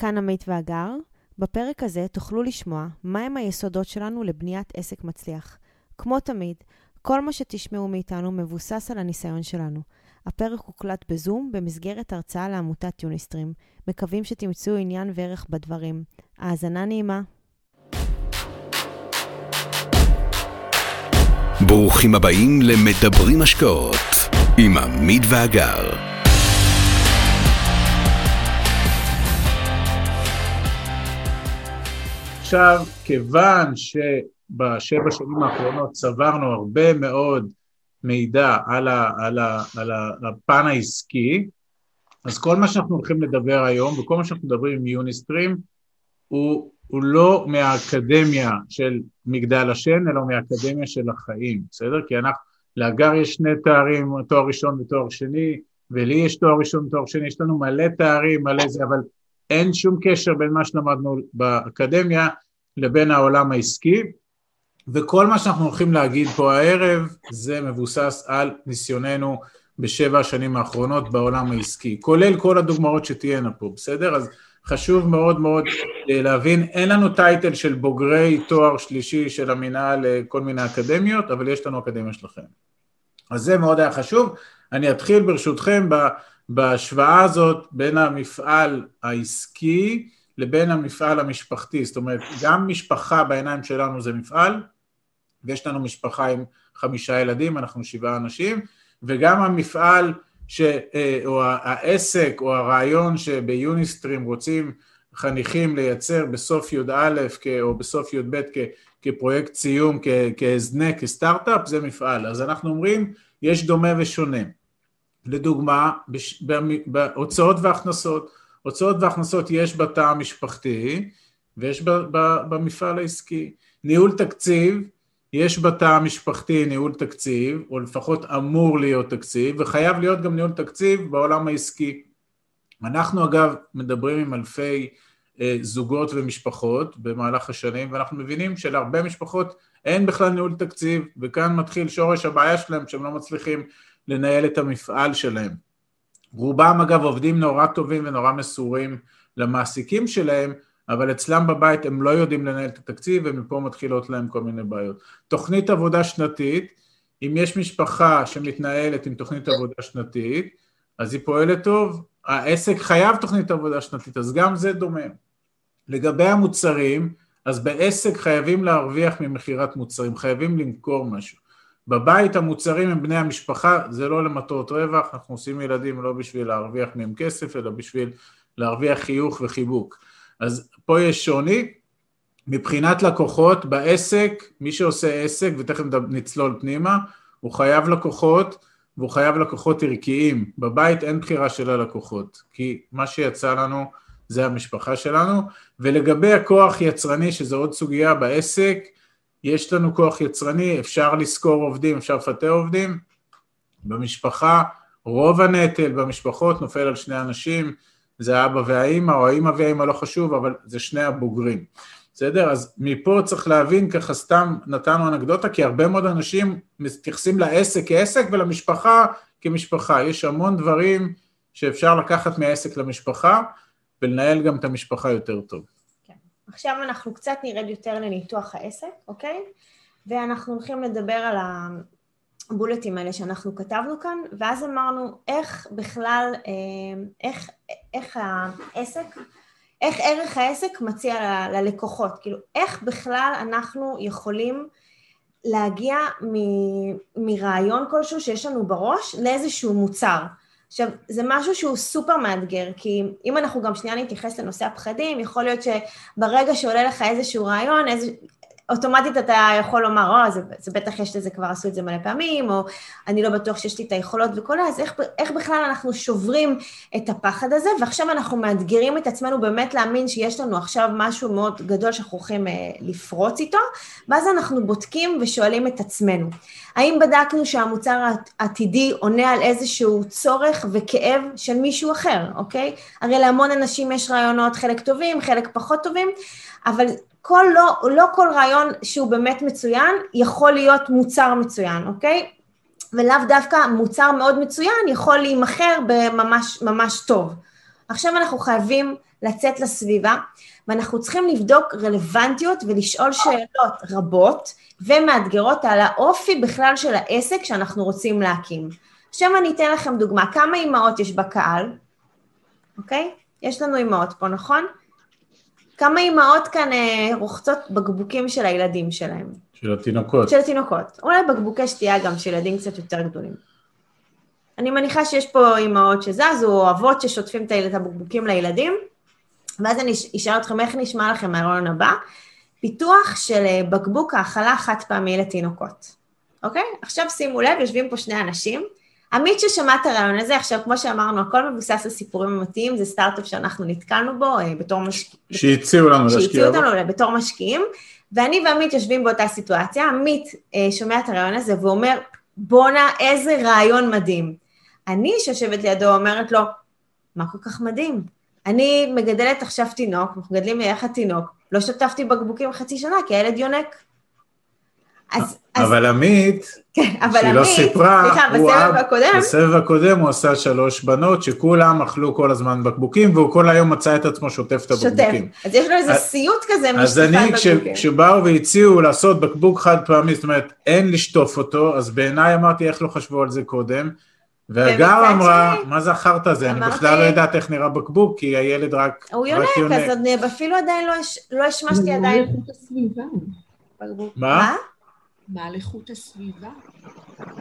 כאן עמית ואגר. בפרק הזה תוכלו לשמוע מהם היסודות שלנו לבניית עסק מצליח. כמו תמיד, כל מה שתשמעו מאיתנו מבוסס על הניסיון שלנו. הפרק הוקלט בזום במסגרת הרצאה לעמותת יוניסטרים. מקווים שתמצאו עניין וערך בדברים. האזנה נעימה. ברוכים הבאים למדברים השקעות עם עמית ואגר. עכשיו, כיוון שבשבע שנים האחרונות צברנו הרבה מאוד מידע על, ה, על, ה, על הפן העסקי, אז כל מה שאנחנו הולכים לדבר היום וכל מה שאנחנו מדברים עם יוניסטרים הוא, הוא לא מהאקדמיה של מגדל השן, אלא מהאקדמיה של החיים, בסדר? כי אנחנו, לאגר יש שני תארים, תואר ראשון ותואר שני, ולי יש תואר ראשון ותואר שני, יש לנו מלא תארים, מלא זה, אבל אין שום קשר בין מה שלמדנו באקדמיה לבין העולם העסקי, וכל מה שאנחנו הולכים להגיד פה הערב זה מבוסס על ניסיוננו בשבע השנים האחרונות בעולם העסקי, כולל כל הדוגמאות שתהיינה פה, בסדר? אז חשוב מאוד מאוד אה, להבין, אין לנו טייטל של בוגרי תואר שלישי של המינהל לכל מיני אקדמיות, אבל יש לנו אקדמיה שלכם. אז זה מאוד היה חשוב. אני אתחיל ברשותכם בהשוואה הזאת בין המפעל העסקי לבין המפעל המשפחתי, זאת אומרת גם משפחה בעיניים שלנו זה מפעל, ויש לנו משפחה עם חמישה ילדים, אנחנו שבעה אנשים, וגם המפעל ש, אה, או העסק או הרעיון שביוניסטרים רוצים חניכים לייצר בסוף י"א או בסוף י"ב כפרויקט סיום, כהזנק, כסטארט-אפ, זה מפעל. אז אנחנו אומרים, יש דומה ושונה. לדוגמה, בהוצאות והכנסות, הוצאות והכנסות יש בתא המשפחתי ויש במפעל העסקי. ניהול תקציב, יש בתא המשפחתי ניהול תקציב, או לפחות אמור להיות תקציב, וחייב להיות גם ניהול תקציב בעולם העסקי. אנחנו אגב מדברים עם אלפי אה, זוגות ומשפחות במהלך השנים, ואנחנו מבינים שלהרבה משפחות אין בכלל ניהול תקציב, וכאן מתחיל שורש הבעיה שלהם שהם לא מצליחים לנהל את המפעל שלהם. רובם אגב עובדים נורא טובים ונורא מסורים למעסיקים שלהם, אבל אצלם בבית הם לא יודעים לנהל את התקציב ומפה מתחילות להם כל מיני בעיות. תוכנית עבודה שנתית, אם יש משפחה שמתנהלת עם תוכנית עבודה שנתית, אז היא פועלת טוב, העסק חייב תוכנית עבודה שנתית, אז גם זה דומה. לגבי המוצרים, אז בעסק חייבים להרוויח ממכירת מוצרים, חייבים למכור משהו. בבית המוצרים הם בני המשפחה, זה לא למטרות רווח, אנחנו עושים ילדים לא בשביל להרוויח מהם כסף, אלא בשביל להרוויח חיוך וחיבוק. אז פה יש שוני. מבחינת לקוחות, בעסק, מי שעושה עסק, ותכף נצלול פנימה, הוא חייב לקוחות, והוא חייב לקוחות ערכיים. בבית אין בחירה של הלקוחות, כי מה שיצא לנו זה המשפחה שלנו. ולגבי הכוח יצרני, שזו עוד סוגיה בעסק, יש לנו כוח יצרני, אפשר לשכור עובדים, אפשר לפטר עובדים. במשפחה, רוב הנטל במשפחות נופל על שני אנשים, זה האבא והאימא, או האימא והאימא לא חשוב, אבל זה שני הבוגרים. בסדר? אז מפה צריך להבין, ככה סתם נתנו אנקדוטה, כי הרבה מאוד אנשים מתייחסים לעסק כעסק ולמשפחה כמשפחה. יש המון דברים שאפשר לקחת מהעסק למשפחה ולנהל גם את המשפחה יותר טוב. עכשיו אנחנו קצת נרד יותר לניתוח העסק, אוקיי? ואנחנו הולכים לדבר על הבולטים האלה שאנחנו כתבנו כאן, ואז אמרנו איך בכלל, אה, איך, איך העסק, איך ערך העסק מציע ל, ללקוחות, כאילו איך בכלל אנחנו יכולים להגיע מ, מרעיון כלשהו שיש לנו בראש לאיזשהו מוצר. עכשיו, זה משהו שהוא סופר מאתגר, כי אם אנחנו גם שנייה נתייחס לנושא הפחדים, יכול להיות שברגע שעולה לך איזשהו רעיון, איזה, אוטומטית אתה יכול לומר, או, זה, זה בטח יש לזה, כבר עשו את זה מלא פעמים, או אני לא בטוח שיש לי את היכולות וכל זה, אז איך, איך בכלל אנחנו שוברים את הפחד הזה, ועכשיו אנחנו מאתגרים את עצמנו באמת להאמין שיש לנו עכשיו משהו מאוד גדול שאנחנו הולכים אה, לפרוץ איתו, ואז אנחנו בודקים ושואלים את עצמנו, האם בדקנו שהמוצר העתידי עונה על איזשהו צורך וכאב של מישהו אחר, אוקיי? הרי להמון אנשים יש רעיונות, חלק טובים, חלק פחות טובים, אבל כל לא, לא כל רעיון שהוא באמת מצוין יכול להיות מוצר מצוין, אוקיי? ולאו דווקא מוצר מאוד מצוין יכול להימכר בממש ממש טוב. עכשיו אנחנו חייבים לצאת לסביבה, ואנחנו צריכים לבדוק רלוונטיות ולשאול שאלות רבות ומאתגרות על האופי בכלל של העסק שאנחנו רוצים להקים. עכשיו אני אתן לכם דוגמה, כמה אימהות יש בקהל, אוקיי? יש לנו אימהות פה, נכון? כמה אימהות כאן אה, רוחצות בקבוקים של הילדים שלהם? של התינוקות. של התינוקות. אולי בקבוקי שתייה גם של ילדים קצת יותר גדולים. אני מניחה שיש פה אימהות שזזו, או אבות ששוטפים את הבקבוקים לילדים, ואז אני אשאל אתכם איך נשמע לכם הרעיון הבא. פיתוח של אה, בקבוק האכלה חד פעמי לתינוקות, אוקיי? עכשיו שימו לב, יושבים פה שני אנשים, עמית ששמע את הרעיון הזה, עכשיו כמו שאמרנו, הכל מבוסס על סיפורים אמיתיים, זה סטארט-אפ שאנחנו נתקלנו בו אה, בתור משקיעים. שהציעו לנו להשקיע בו. שהציעו אותנו בתור משקיעים, ואני ועמית יושבים באותה סיטואציה, עמית אה, שומע את הרעיון הזה ואומר, בואנה, איזה רעיון מדהים. אני שיושבת לידו אומרת לו, מה כל כך מדהים? אני מגדלת עכשיו תינוק, אנחנו מגדלים ביחד תינוק, לא שטפתי בקבוקים חצי שנה כי הילד יונק. אז, אבל. עמית, כן, שהיא לא סיפרה, בסבב הקודם, הוא עשה שלוש בנות שכולם אכלו כל הזמן בקבוקים והוא כל היום מצא את עצמו שוטף את הבקבוקים. שוטף, אז יש לו איזה סיוט כזה משטפת בקבוקים. אז אני, כשבאו והציעו לעשות בקבוק חד פעמי, זאת אומרת, אין לשטוף אותו, אז בעיניי אמרתי איך לא חשבו על זה קודם. והגר אמרה, מה זה החרטא הזה? אני בכלל לא יודעת איך נראה בקבוק, כי הילד רק הוא יונק, אז אפילו עדיין לא השמשתי עדיין. מה? מה על איכות הסביבה?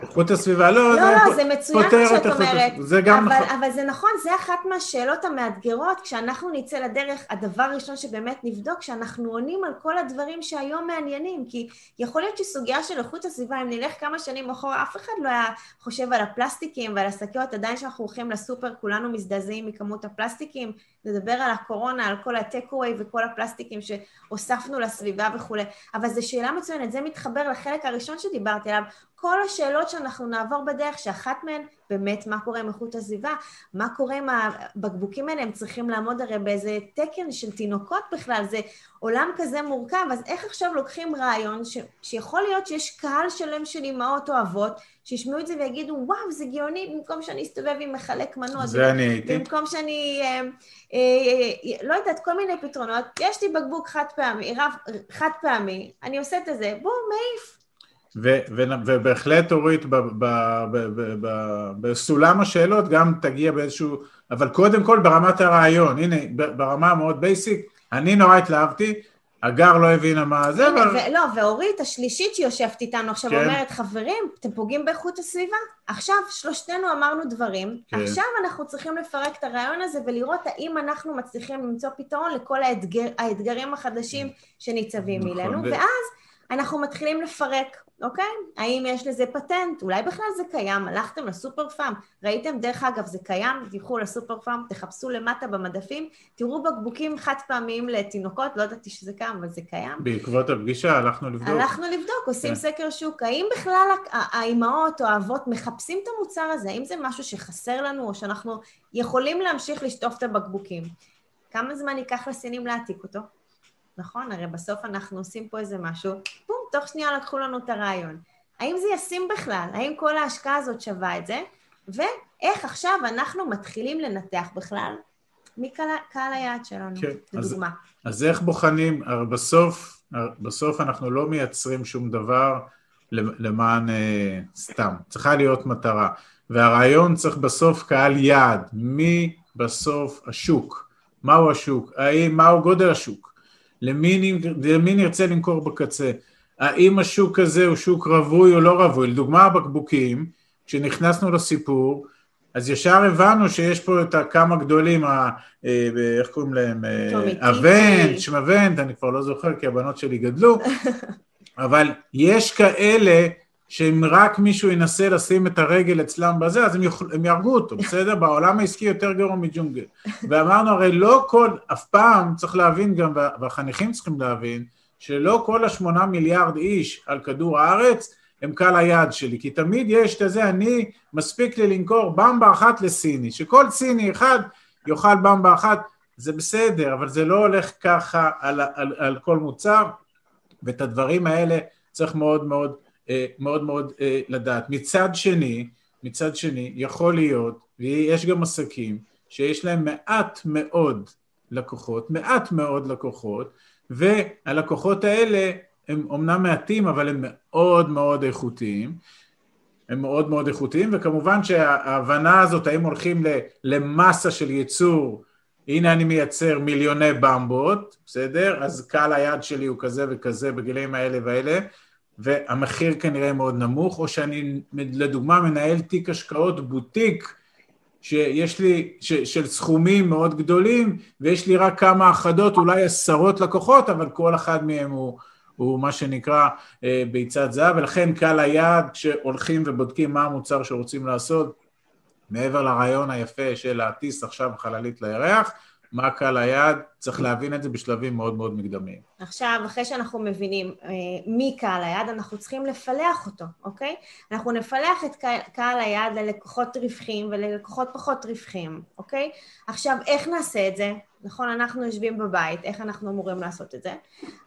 איכות הסביבה, לא, לא, לא, זה מצוין מה שאת אומרת, זה גם אבל, נכון. אבל זה נכון, זה אחת מהשאלות המאתגרות, כשאנחנו נצא לדרך, הדבר הראשון שבאמת נבדוק, שאנחנו עונים על כל הדברים שהיום מעניינים, כי יכול להיות שסוגיה של איכות הסביבה, אם נלך כמה שנים אחורה, אף אחד לא היה חושב על הפלסטיקים ועל השקיות, עדיין כשאנחנו הולכים לסופר, כולנו מזדעזעים מכמות הפלסטיקים, נדבר על הקורונה, על כל הטק-אווי וכל הפלסטיקים שהוספנו לסביבה וכולי, אבל זו שאלה מצוינת, זה מתחבר לחלק הראשון שדיברתי עליו, כל השאלות שאנחנו נעבור בדרך, שאחת מהן באמת מה קורה עם איכות הסביבה, מה קורה עם הבקבוקים האלה, הם צריכים לעמוד הרי באיזה תקן של תינוקות בכלל, זה עולם כזה מורכב, אז איך עכשיו לוקחים רעיון ש, שיכול להיות שיש קהל שלם של אימהות או אבות, שישמעו את זה ויגידו, וואו, זה גאוני, במקום שאני אסתובב עם מחלק מנוע, זה אני הייתי. במקום שאני, אה, אה, אה, לא יודעת, כל מיני פתרונות, יש לי בקבוק חד פעמי, רב, חד פעמי, אני עושה את זה, בום, מעיף. ו- ו- ובהחלט אורית בסולם השאלות גם תגיע באיזשהו, אבל קודם כל ברמת הרעיון, הנה ברמה המאוד basic, אני נורא התלהבתי, הגר לא הבינה מה זה, אבל... לא, ואורית השלישית שיושבת איתנו עכשיו כן. אומרת, חברים, אתם פוגעים באיכות הסביבה. עכשיו שלושתנו אמרנו דברים, כן. עכשיו אנחנו צריכים לפרק את הרעיון הזה ולראות האם אנחנו מצליחים למצוא פתרון לכל האתגר, האתגרים החדשים כן. שניצבים נכון, מולנו, ו... ואז אנחנו מתחילים לפרק, אוקיי? האם יש לזה פטנט? אולי בכלל זה קיים? הלכתם לסופר פארם, ראיתם? דרך אגב, זה קיים, תלכו לסופר פארם, תחפשו למטה במדפים, תראו בקבוקים חד פעמיים לתינוקות, לא ידעתי שזה קיים, אבל זה קיים. בעקבות הפגישה הלכנו לבדוק. הלכנו לבדוק, עושים כן. סקר שוק. האם בכלל האימהות או האבות מחפשים את המוצר הזה? האם זה משהו שחסר לנו, או שאנחנו יכולים להמשיך לשטוף את הבקבוקים? כמה זמן ייקח לסינים להעתיק אותו? נכון? הרי בסוף אנחנו עושים פה איזה משהו, בום, תוך שנייה לקחו לנו את הרעיון. האם זה ישים בכלל? האם כל ההשקעה הזאת שווה את זה? ואיך עכשיו אנחנו מתחילים לנתח בכלל מי קהל, קהל היעד שלנו, כן, לדוגמה. אז, אז איך בוחנים, הרי בסוף, בסוף אנחנו לא מייצרים שום דבר למען אה, סתם, צריכה להיות מטרה. והרעיון צריך בסוף קהל יעד, מי בסוף השוק, מהו השוק, האם, מהו גודל השוק, למי, למי נרצה למכור בקצה. האם השוק הזה הוא שוק רווי או לא רווי? לדוגמה הבקבוקים, כשנכנסנו לסיפור, אז ישר הבנו שיש פה את הכמה גדולים, ה, אה, איך קוראים להם? אבנט, אה, שמוונט, אני כבר לא זוכר כי הבנות שלי גדלו, אבל יש כאלה שאם רק מישהו ינסה לשים את הרגל אצלם בזה, אז הם, יוכל, הם יהרגו אותו, בסדר? בעולם העסקי יותר גרוע מג'ונגל. ואמרנו, הרי לא כל, אף פעם צריך להבין גם, והחניכים צריכים להבין, שלא כל השמונה מיליארד איש על כדור הארץ הם קהל היעד שלי, כי תמיד יש את זה, אני, מספיק לי למכור במבה אחת לסיני, שכל סיני אחד יאכל במבה אחת, זה בסדר, אבל זה לא הולך ככה על, על, על כל מוצר, ואת הדברים האלה צריך מאוד מאוד מאוד מאוד אה, לדעת. מצד שני, מצד שני, יכול להיות, ויש גם עסקים, שיש להם מעט מאוד לקוחות, מעט מאוד לקוחות, והלקוחות האלה הם אומנם מעטים, אבל הם מאוד מאוד איכותיים. הם מאוד מאוד איכותיים, וכמובן שההבנה הזאת, האם הולכים למסה של ייצור, הנה אני מייצר מיליוני במבות, בסדר? אז קהל היד שלי הוא כזה וכזה בגילאים האלה והאלה, והמחיר כנראה מאוד נמוך, או שאני לדוגמה מנהל תיק השקעות בוטיק, שיש לי, ש, של סכומים מאוד גדולים, ויש לי רק כמה אחדות, אולי עשרות לקוחות, אבל כל אחד מהם הוא, הוא מה שנקרא אה, ביצת זהב, ולכן קל היעד כשהולכים ובודקים מה המוצר שרוצים לעשות, מעבר לרעיון היפה של להטיס עכשיו חללית לירח, מה קל היעד, צריך להבין את זה בשלבים מאוד מאוד מקדמיים. עכשיו, אחרי שאנחנו מבינים אה, מי קהל היעד, אנחנו צריכים לפלח אותו, אוקיי? אנחנו נפלח את קהל היעד ללקוחות רווחים וללקוחות פחות רווחים, אוקיי? עכשיו, איך נעשה את זה? נכון, אנחנו יושבים בבית, איך אנחנו אמורים לעשות את זה?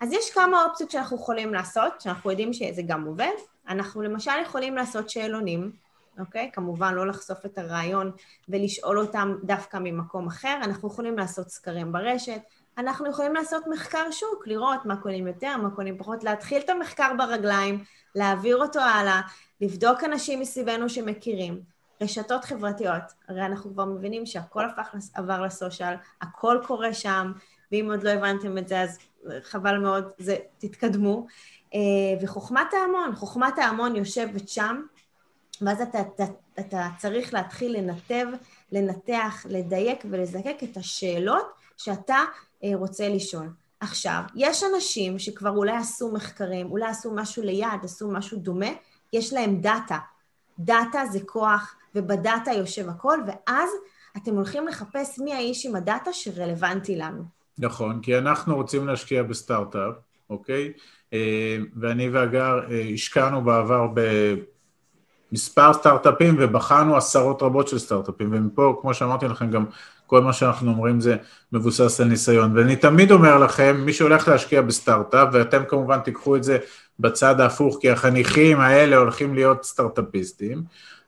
אז יש כמה אופציות שאנחנו יכולים לעשות, שאנחנו יודעים שזה גם עובד. אנחנו למשל יכולים לעשות שאלונים, אוקיי? כמובן לא לחשוף את הרעיון ולשאול אותם דווקא ממקום אחר, אנחנו יכולים לעשות סקרים ברשת, אנחנו יכולים לעשות מחקר שוק, לראות מה קונים יותר, מה קונים פחות, להתחיל את המחקר ברגליים, להעביר אותו הלאה, לבדוק אנשים מסביבנו שמכירים. רשתות חברתיות, הרי אנחנו כבר מבינים שהכל הפך, עבר לסושיאל, הכל קורה שם, ואם עוד לא הבנתם את זה אז חבל מאוד, זה, תתקדמו. אה, וחוכמת ההמון, חוכמת ההמון יושבת שם, ואז אתה, אתה, אתה צריך להתחיל לנתב, לנתח, לדייק ולזקק את השאלות שאתה אה, רוצה לשאול. עכשיו, יש אנשים שכבר אולי עשו מחקרים, אולי עשו משהו ליד, עשו משהו דומה, יש להם דאטה. דאטה זה כוח, ובדאטה יושב הכל, ואז אתם הולכים לחפש מי האיש עם הדאטה שרלוונטי לנו. נכון, כי אנחנו רוצים להשקיע בסטארט-אפ, אוקיי? אה, ואני והגר אה, השקענו בעבר מספר סטארט-אפים ובחנו עשרות רבות של סטארט-אפים, ומפה, כמו שאמרתי לכם, גם כל מה שאנחנו אומרים זה מבוסס על ניסיון. ואני תמיד אומר לכם, מי שהולך להשקיע בסטארט-אפ, ואתם כמובן תיקחו את זה בצד ההפוך, כי החניכים האלה הולכים להיות סטארט-אפיסטים,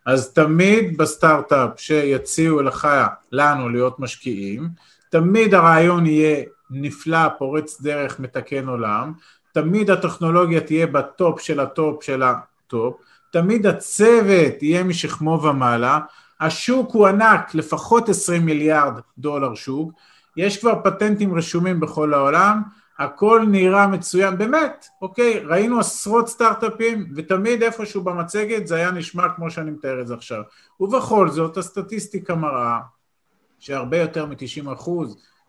אז תמיד בסטארט-אפ שיציעו לך, לנו, להיות משקיעים, תמיד הרעיון יהיה נפלא, פורץ דרך, מתקן עולם, תמיד הטכנולוגיה תהיה ב top של ה top של ה top, תמיד הצוות יהיה משכמו ומעלה, השוק הוא ענק, לפחות 20 מיליארד דולר שוק, יש כבר פטנטים רשומים בכל העולם, הכל נראה מצוין, באמת, אוקיי, ראינו עשרות סטארט-אפים ותמיד איפשהו במצגת זה היה נשמע כמו שאני מתאר את זה עכשיו. ובכל זאת הסטטיסטיקה מראה שהרבה יותר מ-90%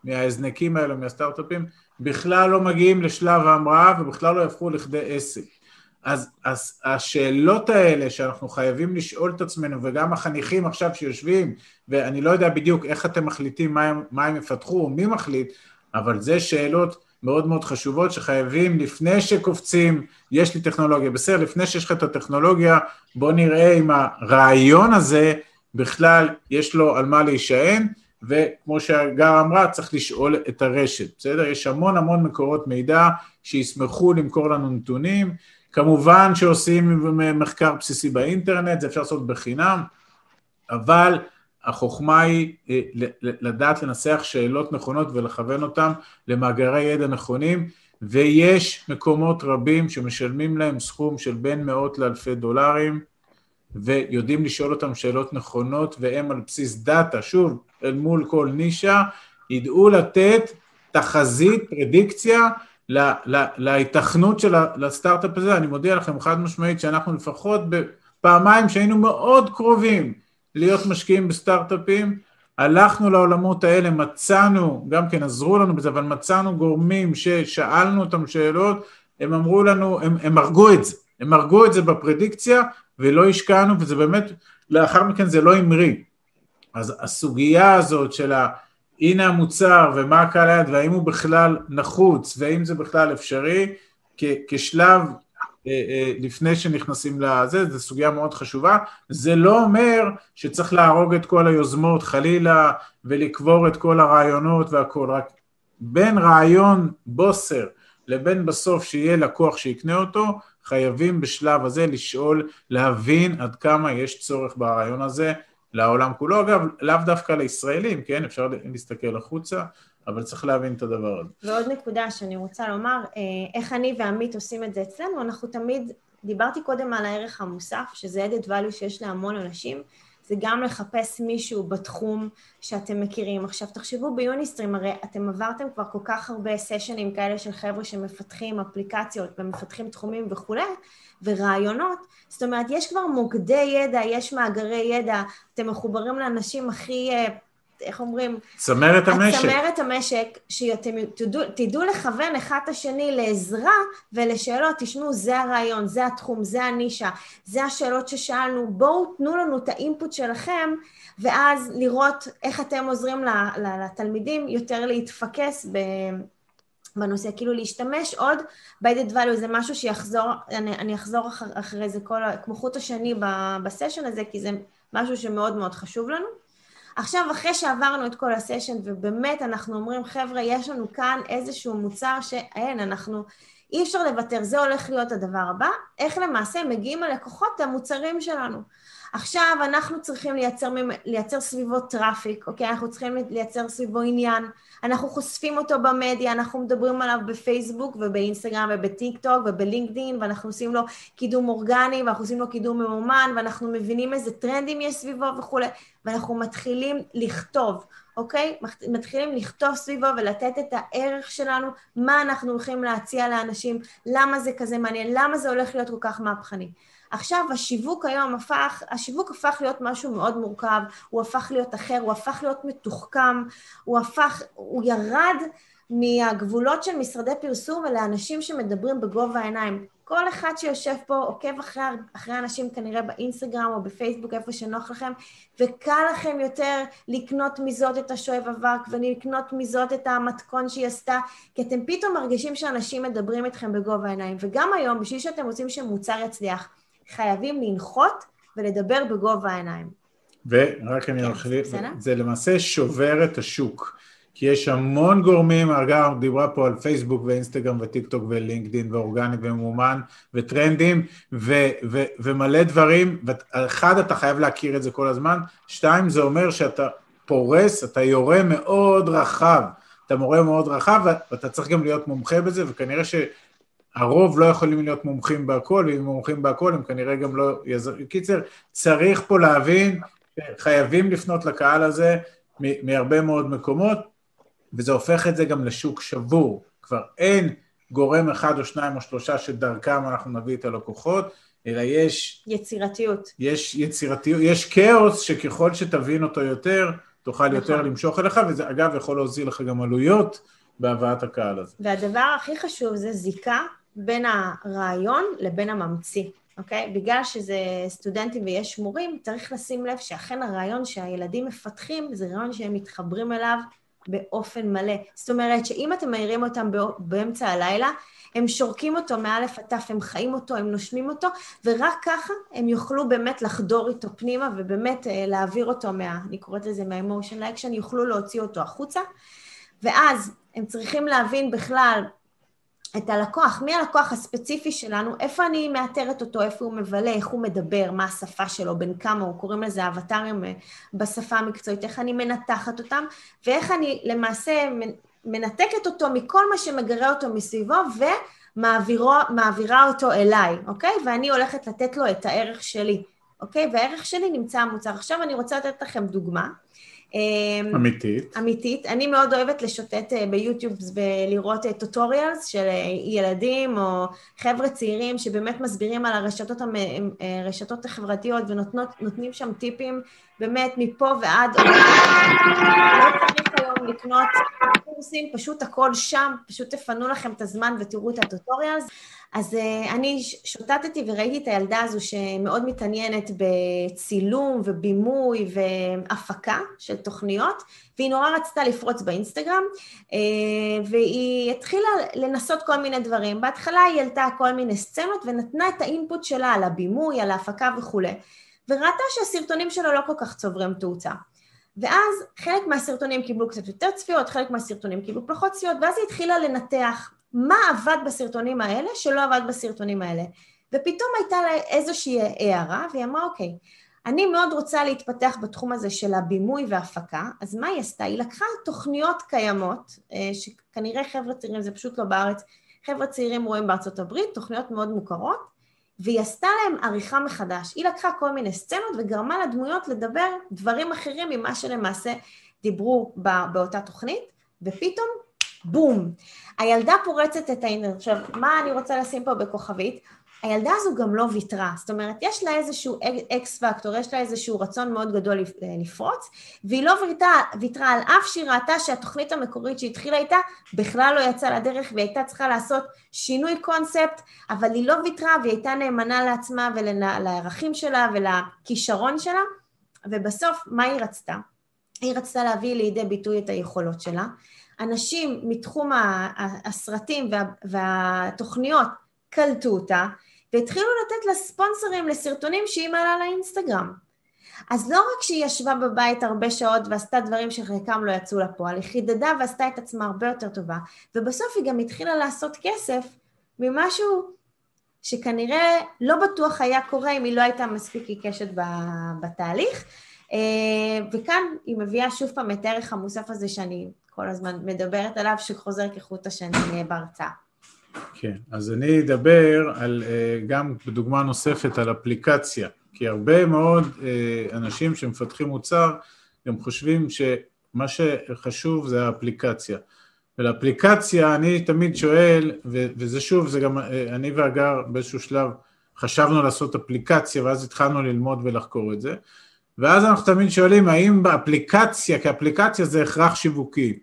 מההזנקים האלו, מהסטארט-אפים, בכלל לא מגיעים לשלב ההמראה ובכלל לא יהפכו לכדי עסק. אז, אז השאלות האלה שאנחנו חייבים לשאול את עצמנו, וגם החניכים עכשיו שיושבים, ואני לא יודע בדיוק איך אתם מחליטים מה הם, מה הם יפתחו, או מי מחליט, אבל זה שאלות מאוד מאוד חשובות שחייבים, לפני שקופצים, יש לי טכנולוגיה, בסדר, לפני שיש לך את הטכנולוגיה, בוא נראה אם הרעיון הזה בכלל יש לו על מה להישען, וכמו שהגר אמרה, צריך לשאול את הרשת, בסדר? יש המון המון מקורות מידע שישמחו למכור לנו נתונים, כמובן שעושים מחקר בסיסי באינטרנט, זה אפשר לעשות בחינם, אבל החוכמה היא אה, לדעת לנסח שאלות נכונות ולכוון אותן למאגרי ידע נכונים, ויש מקומות רבים שמשלמים להם סכום של בין מאות לאלפי דולרים, ויודעים לשאול אותם שאלות נכונות, והם על בסיס דאטה, שוב, אל מול כל נישה, ידעו לתת תחזית, פרדיקציה, להיתכנות של הסטארט-אפ הזה, אני מודיע לכם חד משמעית שאנחנו לפחות בפעמיים שהיינו מאוד קרובים להיות משקיעים בסטארט-אפים, הלכנו לעולמות האלה, מצאנו, גם כן עזרו לנו בזה, אבל מצאנו גורמים ששאלנו אותם שאלות, הם אמרו לנו, הם, הם הרגו את זה, הם הרגו את זה בפרדיקציה ולא השקענו, וזה באמת, לאחר מכן זה לא המריא. אז הסוגיה הזאת של ה... הנה המוצר ומה הקהל היד והאם הוא בכלל נחוץ והאם זה בכלל אפשרי כשלב אה, אה, לפני שנכנסים לזה, זו סוגיה מאוד חשובה. זה לא אומר שצריך להרוג את כל היוזמות חלילה ולקבור את כל הרעיונות והכל, רק בין רעיון בוסר לבין בסוף שיהיה לקוח שיקנה אותו, חייבים בשלב הזה לשאול, להבין עד כמה יש צורך ברעיון הזה, לעולם כולו, אגב, לאו דווקא לישראלים, כן, אפשר להסתכל החוצה, אבל צריך להבין את הדבר הזה. ועוד נקודה שאני רוצה לומר, אה, איך אני ועמית עושים את זה אצלנו, אנחנו תמיד, דיברתי קודם על הערך המוסף, שזה added value שיש להמון אנשים, זה גם לחפש מישהו בתחום שאתם מכירים. עכשיו, תחשבו ביוניסטרים, הרי אתם עברתם כבר כל כך הרבה סשנים כאלה של חבר'ה שמפתחים אפליקציות ומפתחים תחומים וכולי, ורעיונות. זאת אומרת, יש כבר מוקדי ידע, יש מאגרי ידע, אתם מחוברים לאנשים הכי אה, איך אומרים? צמרת המשק. צמרת המשק, שאתם תדעו, תדעו לכוון אחד את השני לעזרה ולשאלות, תשמעו, זה הרעיון, זה התחום, זה הנישה, זה השאלות ששאלנו, בואו תנו לנו את האינפוט שלכם, ואז לראות איך אתם עוזרים לתלמידים יותר להתפקס ב... בנושא, כאילו להשתמש עוד ב-added value, זה משהו שיחזור, אני, אני אחזור אחר, אחרי זה כל, כמו חוט השני בסשן הזה, כי זה משהו שמאוד מאוד חשוב לנו. עכשיו, אחרי שעברנו את כל הסשן, ובאמת אנחנו אומרים, חבר'ה, יש לנו כאן איזשהו מוצר שאין, אנחנו, אי אפשר לוותר, זה הולך להיות הדבר הבא, איך למעשה מגיעים הלקוחות המוצרים שלנו. עכשיו אנחנו צריכים לייצר, לייצר סביבו traffic, אוקיי? אנחנו צריכים לייצר סביבו עניין, אנחנו חושפים אותו במדיה, אנחנו מדברים עליו בפייסבוק ובאינסטגרם ובטיק טוק ובלינקדאין, ואנחנו עושים לו קידום אורגני, ואנחנו עושים לו קידום ממומן, ואנחנו מבינים איזה טרנדים יש סביבו וכולי, ואנחנו מתחילים לכתוב, אוקיי? מתחילים לכתוב סביבו ולתת את הערך שלנו, מה אנחנו הולכים להציע לאנשים, למה זה כזה מעניין, למה זה הולך להיות כל כך מהפכני. עכשיו השיווק היום הפך, השיווק הפך להיות משהו מאוד מורכב, הוא הפך להיות אחר, הוא הפך להיות מתוחכם, הוא הפך, הוא ירד מהגבולות של משרדי פרסום ולאנשים שמדברים בגובה העיניים. כל אחד שיושב פה עוקב אחרי, אחרי אנשים כנראה באינסטגרם או בפייסבוק, איפה שנוח לכם, וקל לכם יותר לקנות מזאת את השואב אבק ולקנות מזאת את המתכון שהיא עשתה, כי אתם פתאום מרגישים שאנשים מדברים איתכם בגובה העיניים. וגם היום, בשביל שאתם רוצים שמוצר יצליח, חייבים לנחות ולדבר בגובה העיניים. ורק אני אחליט, כן, זה למעשה שובר את השוק. כי יש המון גורמים, הרגע דיברה פה על פייסבוק ואינסטגרם וטיק טוק ולינקדאין ואורגני ומומן וטרנדים ו- ו- ומלא דברים, ואחד אתה חייב להכיר את זה כל הזמן, שתיים זה אומר שאתה פורס, אתה יורה מאוד רחב, אתה מורה מאוד רחב ואתה צריך גם להיות מומחה בזה וכנראה שהרוב לא יכולים להיות מומחים בהכל, ואם מומחים בהכל הם כנראה גם לא יעזרו. קיצר, צריך פה להבין, חייבים לפנות לקהל הזה מהרבה מאוד מקומות, וזה הופך את זה גם לשוק שבור. כבר אין גורם אחד או שניים או שלושה שדרכם אנחנו נביא את הלקוחות, אלא יש... יצירתיות. יש יצירתיות, יש כאוס שככל שתבין אותו יותר, תוכל נכון. יותר למשוך אליך, וזה אגב יכול להוזיל לך גם עלויות בהבאת הקהל הזה. והדבר הכי חשוב זה זיקה בין הרעיון לבין הממציא. אוקיי? בגלל שזה סטודנטים ויש מורים, צריך לשים לב שאכן הרעיון שהילדים מפתחים זה רעיון שהם מתחברים אליו באופן מלא. זאת אומרת שאם אתם מעירים אותם באמצע הלילה, הם שורקים אותו מאלף עד תף, הם חיים אותו, הם נושמים אותו, ורק ככה הם יוכלו באמת לחדור איתו פנימה ובאמת אה, להעביר אותו מה, אני קוראת לזה מה-emotion action, יוכלו להוציא אותו החוצה. ואז הם צריכים להבין בכלל את הלקוח, מי הלקוח הספציפי שלנו, איפה אני מאתרת אותו, איפה הוא מבלה, איך הוא מדבר, מה השפה שלו, בין כמה הוא, קוראים לזה אבטרים אה, בשפה המקצועית, איך אני מנתחת אותם, ואיך אני למעשה מנתקת אותו מכל מה שמגרה אותו מסביבו, ומעבירה אותו אליי, אוקיי? ואני הולכת לתת לו את הערך שלי, אוקיי? והערך שלי נמצא המוצר. עכשיו אני רוצה לתת לכם דוגמה. אמ, אמיתית. אמיתית. אני מאוד אוהבת לשוטט אה, ביוטיוב ולראות טוטוריאלס אה, של אה, ילדים או חבר'ה צעירים שבאמת מסבירים על הרשתות, הרשתות החברתיות ונותנים שם טיפים באמת מפה ועד... לא צריך היום לקנות קורסים, פשוט הכל שם, פשוט תפנו לכם את הזמן ותראו את הטוטוריאלס. אז uh, אני שוטטתי וראיתי את הילדה הזו שמאוד מתעניינת בצילום ובימוי והפקה של תוכניות, והיא נורא רצתה לפרוץ באינסטגרם, uh, והיא התחילה לנסות כל מיני דברים. בהתחלה היא העלתה כל מיני סצנות ונתנה את האינפוט שלה על הבימוי, על ההפקה וכולי, וראתה שהסרטונים שלו לא כל כך צוברים תאוצה. ואז חלק מהסרטונים קיבלו קצת יותר צפיות, חלק מהסרטונים קיבלו פחות צפיות, ואז היא התחילה לנתח מה עבד בסרטונים האלה שלא עבד בסרטונים האלה. ופתאום הייתה לה איזושהי הערה, והיא אמרה, אוקיי, אני מאוד רוצה להתפתח בתחום הזה של הבימוי וההפקה, אז מה היא עשתה? היא לקחה תוכניות קיימות, אה, שכנראה חבר'ה צעירים, זה פשוט לא בארץ, חבר'ה צעירים רואים בארצות הברית, תוכניות מאוד מוכרות, והיא עשתה להם עריכה מחדש. היא לקחה כל מיני סצנות וגרמה לדמויות לדבר דברים אחרים ממה שלמעשה דיברו באותה תוכנית, ופתאום, בום. הילדה פורצת את האינטרנט. עכשיו, מה אני רוצה לשים פה בכוכבית? הילדה הזו גם לא ויתרה, זאת אומרת, יש לה איזשהו אקס פקטור, יש לה איזשהו רצון מאוד גדול לפרוץ, והיא לא ויתרה, ויתרה על אף שהיא ראתה שהתוכנית המקורית שהתחילה איתה בכלל לא יצאה לדרך והיא הייתה צריכה לעשות שינוי קונספט, אבל היא לא ויתרה והיא הייתה נאמנה לעצמה ולערכים שלה ולכישרון שלה, ובסוף, מה היא רצתה? היא רצתה להביא לידי ביטוי את היכולות שלה. אנשים מתחום הסרטים וה, והתוכניות קלטו אותה, והתחילו לתת לה ספונסרים לסרטונים שהיא מעלה לאינסטגרם. אז לא רק שהיא ישבה בבית הרבה שעות ועשתה דברים שחלקם לא יצאו לפועל, היא חידדה ועשתה את עצמה הרבה יותר טובה, ובסוף היא גם התחילה לעשות כסף ממשהו שכנראה לא בטוח היה קורה אם היא לא הייתה מספיק עיקשת בתהליך, אה, וכאן היא מביאה שוב פעם את הערך המוסף הזה שאני כל הזמן מדברת עליו, שחוזר כחוט השני אה, בהרצאה. כן, אז אני אדבר על, אה, גם בדוגמה נוספת על אפליקציה, כי הרבה מאוד אה, אנשים שמפתחים מוצר, הם חושבים שמה שחשוב זה האפליקציה. ולאפליקציה אני תמיד שואל, וזה שוב, זה גם, אה, אני והגר באיזשהו שלב חשבנו לעשות אפליקציה, ואז התחלנו ללמוד ולחקור את זה, ואז אנחנו תמיד שואלים, האם באפליקציה, כי אפליקציה זה הכרח שיווקי,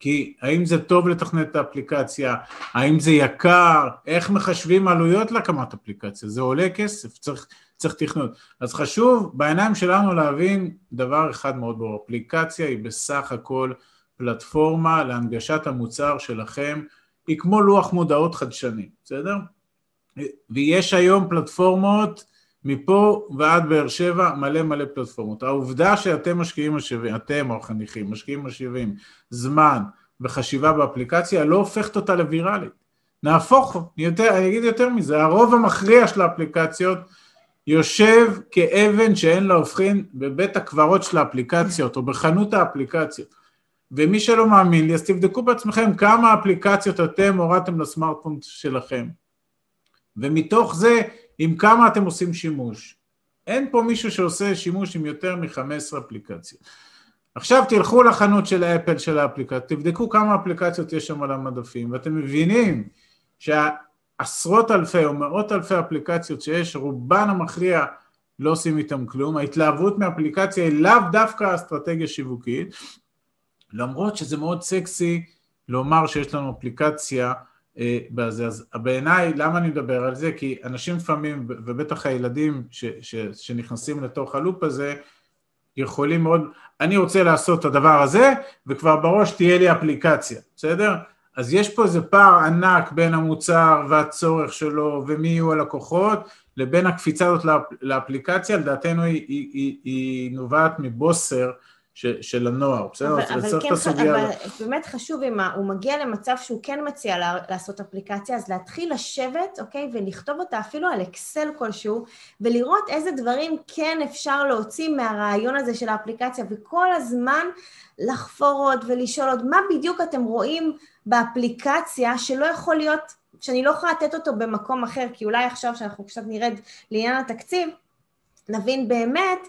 כי האם זה טוב לתכנת את האפליקציה, האם זה יקר, איך מחשבים עלויות להקמת אפליקציה, זה עולה כסף, צריך, צריך תכנות. אז חשוב בעיניים שלנו להבין דבר אחד מאוד ברור, אפליקציה היא בסך הכל פלטפורמה להנגשת המוצר שלכם, היא כמו לוח מודעות חדשני, בסדר? ויש היום פלטפורמות מפה ועד באר שבע מלא מלא פלטפורמות. העובדה שאתם משקיעים משאבים, אתם או החניכים, משקיעים משאבים, זמן וחשיבה באפליקציה לא הופכת אותה לוויראלית. נהפוך, יותר, אני אגיד יותר מזה, הרוב המכריע של האפליקציות יושב כאבן שאין לה הופכין בבית הקברות של האפליקציות או בחנות האפליקציות. ומי שלא מאמין לי, אז תבדקו בעצמכם כמה אפליקציות אתם הורדתם לסמארטפון שלכם. ומתוך זה עם כמה אתם עושים שימוש. אין פה מישהו שעושה שימוש עם יותר מ-15 אפליקציות. עכשיו תלכו לחנות של האפל של האפליקציות, תבדקו כמה אפליקציות יש שם על המדפים, ואתם מבינים שהעשרות אלפי או מאות אלפי אפליקציות שיש, רובן המכריע לא עושים איתם כלום, ההתלהבות מאפליקציה היא לאו דווקא אסטרטגיה שיווקית, למרות שזה מאוד סקסי לומר שיש לנו אפליקציה בזה. אז בעיניי, למה אני מדבר על זה? כי אנשים לפעמים, ובטח הילדים ש, ש, שנכנסים לתוך הלופ הזה, יכולים מאוד, אני רוצה לעשות את הדבר הזה, וכבר בראש תהיה לי אפליקציה, בסדר? אז יש פה איזה פער ענק בין המוצר והצורך שלו ומי יהיו הלקוחות, לבין הקפיצה הזאת לאפ, לאפליקציה, לדעתנו היא, היא, היא, היא נובעת מבוסר של הנוער, בסדר? אבל, אבל, כן, אבל באמת חשוב, אם הוא מגיע למצב שהוא כן מציע לעשות אפליקציה, אז להתחיל לשבת, אוקיי, ולכתוב אותה אפילו על אקסל כלשהו, ולראות איזה דברים כן אפשר להוציא מהרעיון הזה של האפליקציה, וכל הזמן לחפור עוד ולשאול עוד מה בדיוק אתם רואים באפליקציה שלא יכול להיות, שאני לא יכולה לתת אותו במקום אחר, כי אולי עכשיו, שאנחנו קצת נרד לעניין התקציב, נבין באמת